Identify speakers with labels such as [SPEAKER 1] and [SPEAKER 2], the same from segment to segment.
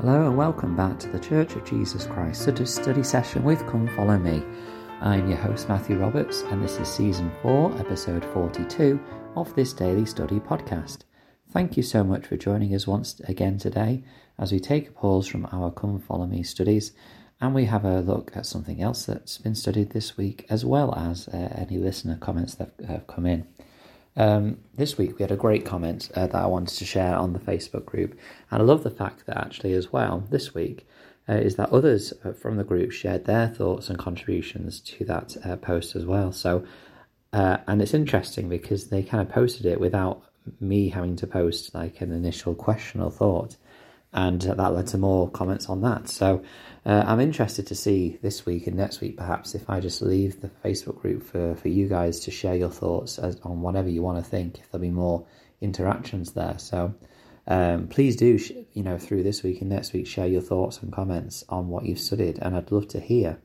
[SPEAKER 1] Hello and welcome back to the Church of Jesus Christ study session with Come Follow Me. I'm your host Matthew Roberts, and this is season 4, episode 42 of this daily study podcast. Thank you so much for joining us once again today as we take a pause from our Come Follow Me studies and we have a look at something else that's been studied this week as well as uh, any listener comments that have come in. Um, this week we had a great comment uh, that I wanted to share on the Facebook group, and I love the fact that actually as well this week uh, is that others uh, from the group shared their thoughts and contributions to that uh, post as well. So, uh, and it's interesting because they kind of posted it without me having to post like an initial question or thought and that led to more comments on that. So uh, I'm interested to see this week and next week, perhaps, if I just leave the Facebook group for, for you guys to share your thoughts as, on whatever you want to think, if there'll be more interactions there. So um, please do, you know, through this week and next week, share your thoughts and comments on what you've studied, and I'd love to hear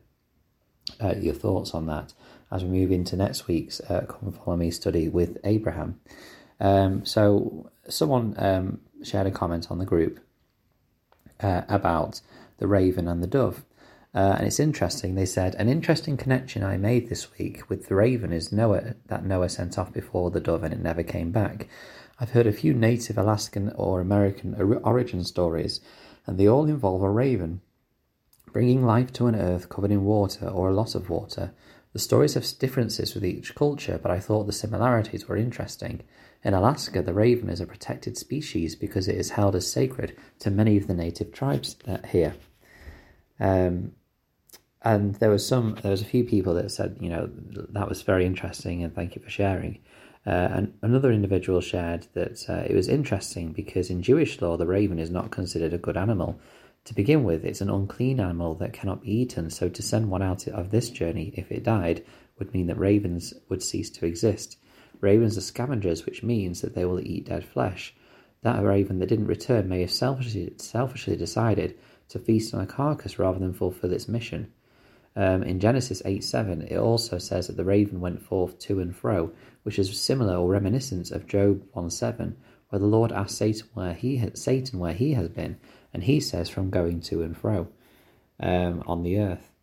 [SPEAKER 1] uh, your thoughts on that as we move into next week's uh, Come Follow Me study with Abraham. Um, so someone um, shared a comment on the group uh, about the raven and the dove. Uh, and it's interesting. They said an interesting connection I made this week with the raven is Noah that Noah sent off before the dove and it never came back. I've heard a few native Alaskan or American origin stories, and they all involve a raven bringing life to an earth covered in water or a lot of water. The stories have differences with each culture, but I thought the similarities were interesting. In Alaska, the raven is a protected species because it is held as sacred to many of the native tribes here. Um, and there was some, there was a few people that said, you know, that was very interesting and thank you for sharing. Uh, and another individual shared that uh, it was interesting because in Jewish law, the raven is not considered a good animal. To begin with, it's an unclean animal that cannot be eaten, so to send one out of this journey if it died would mean that ravens would cease to exist. Ravens are scavengers, which means that they will eat dead flesh. That raven that didn't return may have selfishly, selfishly decided to feast on a carcass rather than fulfill its mission. Um, in Genesis 8 7, it also says that the raven went forth to and fro, which is similar or reminiscent of Job 1 7, where the Lord asked Satan where he, Satan where he has been, and he says from going to and fro um, on the earth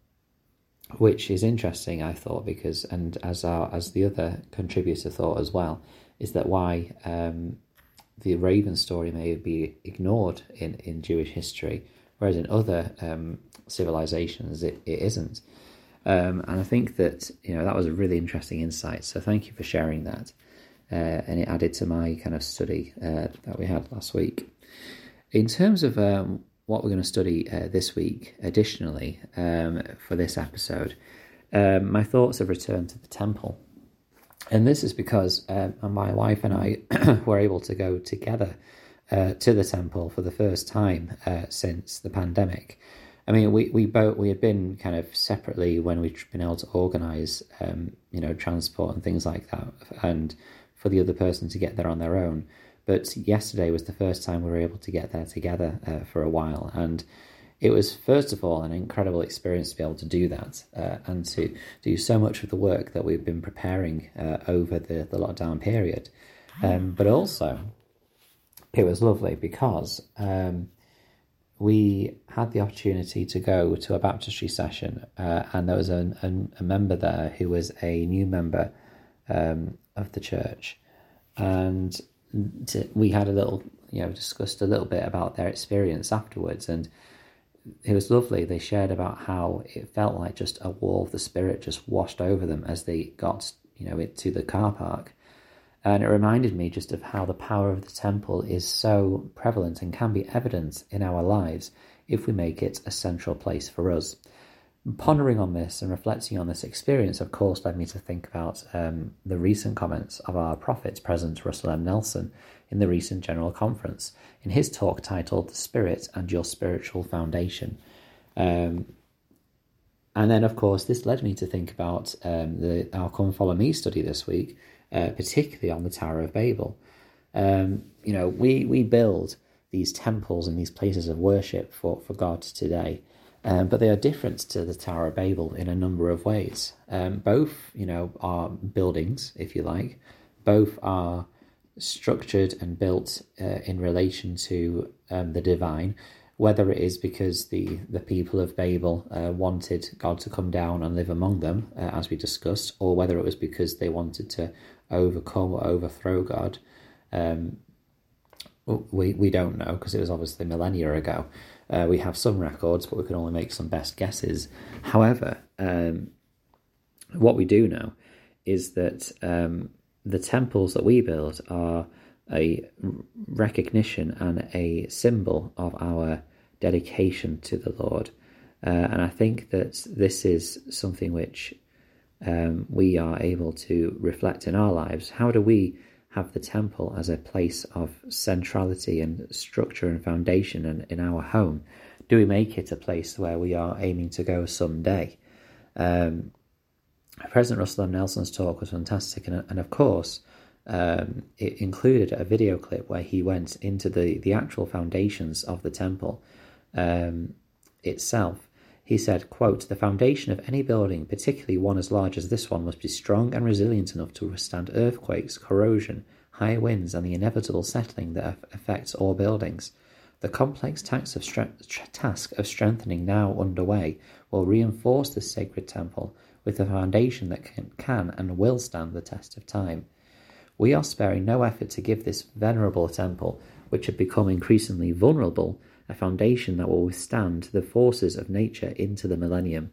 [SPEAKER 1] which is interesting, I thought, because and as our as the other contributor thought as well, is that why um, the Raven story may be ignored in, in Jewish history, whereas in other um, civilizations it, it isn't. Um, and I think that you know that was a really interesting insight. So thank you for sharing that, uh, and it added to my kind of study uh, that we had last week. In terms of um, what we're going to study uh, this week, additionally, um, for this episode, um, my thoughts have returned to the temple. And this is because uh, my wife and I were able to go together uh, to the temple for the first time uh, since the pandemic. I mean, we, we both we had been kind of separately when we'd been able to organise, um, you know, transport and things like that, and for the other person to get there on their own. But yesterday was the first time we were able to get there together uh, for a while. And it was, first of all, an incredible experience to be able to do that uh, and to do so much of the work that we've been preparing uh, over the, the lockdown period. Um, but also, it was lovely because um, we had the opportunity to go to a baptistry session, uh, and there was a, a, a, member there who was a new member um, of the church. And to, we had a little, you know, discussed a little bit about their experience afterwards, and it was lovely. They shared about how it felt like just a wall of the spirit just washed over them as they got, you know, to the car park. And it reminded me just of how the power of the temple is so prevalent and can be evident in our lives if we make it a central place for us pondering on this and reflecting on this experience, of course, led me to think about um, the recent comments of our prophet, President Russell M. Nelson, in the recent General Conference, in his talk titled The Spirit and Your Spiritual Foundation. Um, and then, of course, this led me to think about um, the, our Come Follow Me study this week, uh, particularly on the Tower of Babel. Um, you know, we, we build these temples and these places of worship for, for God today. Um, but they are different to the Tower of Babel in a number of ways. Um, both, you know, are buildings, if you like. Both are structured and built uh, in relation to um, the divine, whether it is because the, the people of Babel uh, wanted God to come down and live among them, uh, as we discussed, or whether it was because they wanted to overcome or overthrow God, um, we, we don't know because it was obviously millennia ago. Uh, we have some records, but we can only make some best guesses. However, um, what we do know is that um, the temples that we build are a recognition and a symbol of our dedication to the Lord. Uh, and I think that this is something which um, we are able to reflect in our lives. How do we have the temple as a place of centrality and structure and foundation in, in our home? Do we make it a place where we are aiming to go someday? Um, President Russell M. Nelson's talk was fantastic, and, and of course, um, it included a video clip where he went into the, the actual foundations of the temple um, itself. He said, quote, The foundation of any building, particularly one as large as this one, must be strong and resilient enough to withstand earthquakes, corrosion, high winds, and the inevitable settling that affects all buildings. The complex task of, stre- task of strengthening now underway will reinforce this sacred temple with a foundation that can, can and will stand the test of time. We are sparing no effort to give this venerable temple, which had become increasingly vulnerable, a foundation that will withstand the forces of nature into the millennium.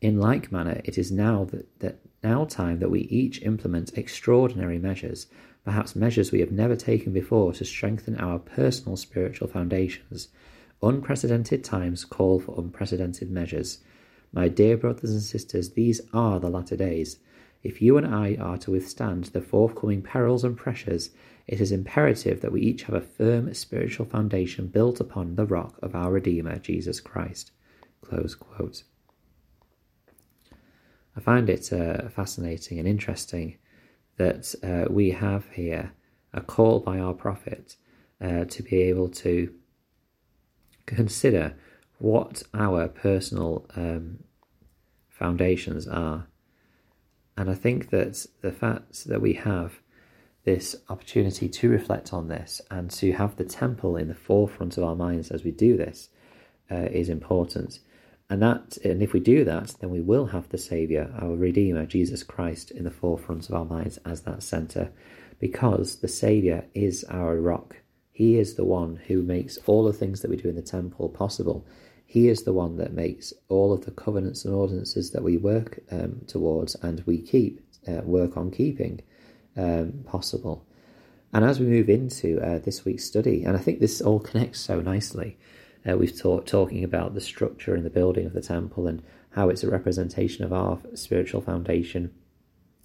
[SPEAKER 1] In like manner, it is now that, that now time that we each implement extraordinary measures, perhaps measures we have never taken before to strengthen our personal spiritual foundations. Unprecedented times call for unprecedented measures. My dear brothers and sisters, these are the latter days. If you and I are to withstand the forthcoming perils and pressures, it is imperative that we each have a firm spiritual foundation built upon the rock of our Redeemer, Jesus Christ. I find it uh, fascinating and interesting that uh, we have here a call by our prophet uh, to be able to consider what our personal um, foundations are. And I think that the fact that we have this opportunity to reflect on this and to have the temple in the forefront of our minds as we do this uh, is important. And that, and if we do that, then we will have the Savior, our Redeemer, Jesus Christ, in the forefront of our minds as that center, because the Savior is our rock. He is the one who makes all the things that we do in the temple possible. He is the one that makes all of the covenants and ordinances that we work um, towards and we keep, uh, work on keeping um, possible. And as we move into uh, this week's study, and I think this all connects so nicely, uh, we've talked talking about the structure and the building of the temple and how it's a representation of our spiritual foundation,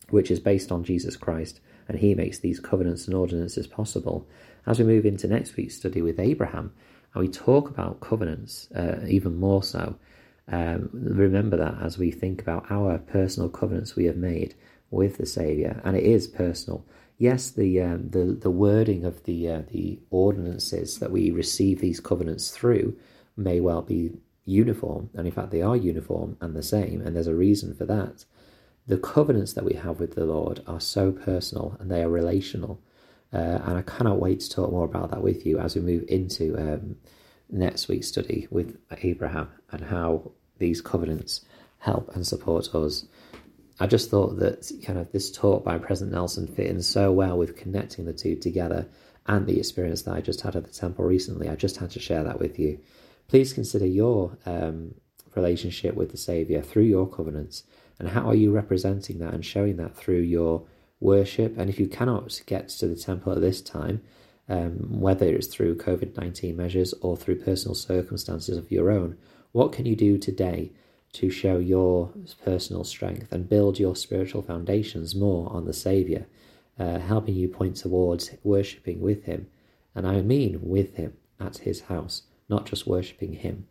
[SPEAKER 1] which is based on Jesus Christ, and He makes these covenants and ordinances possible. As we move into next week's study with Abraham, and we talk about covenants uh, even more so. Um, remember that as we think about our personal covenants we have made with the Saviour, and it is personal. Yes, the um, the the wording of the uh, the ordinances that we receive these covenants through may well be uniform, and in fact they are uniform and the same, and there's a reason for that. The covenants that we have with the Lord are so personal and they are relational uh, and I cannot wait to talk more about that with you as we move into um, next week's study with Abraham and how these covenants help and support us. I just thought that kind of this talk by President Nelson fit in so well with connecting the two together and the experience that I just had at the temple recently. I just had to share that with you. Please consider your um, relationship with the Saviour through your covenants and how are you representing that and showing that through your worship. And if you cannot get to the temple at this time, um, whether it's through COVID 19 measures or through personal circumstances of your own, what can you do today to show your personal strength and build your spiritual foundations more on the Saviour, uh, helping you point towards worshipping with Him? And I mean with Him at His house, not just worshipping Him.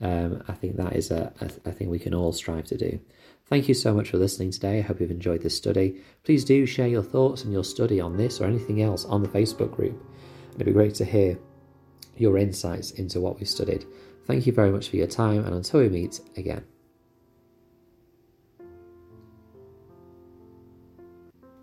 [SPEAKER 1] Um, I think that is a, a, a thing we can all strive to do. Thank you so much for listening today. I hope you've enjoyed this study. Please do share your thoughts and your study on this or anything else on the Facebook group. It'd be great to hear your insights into what we've studied. Thank you very much for your time, and until we meet again.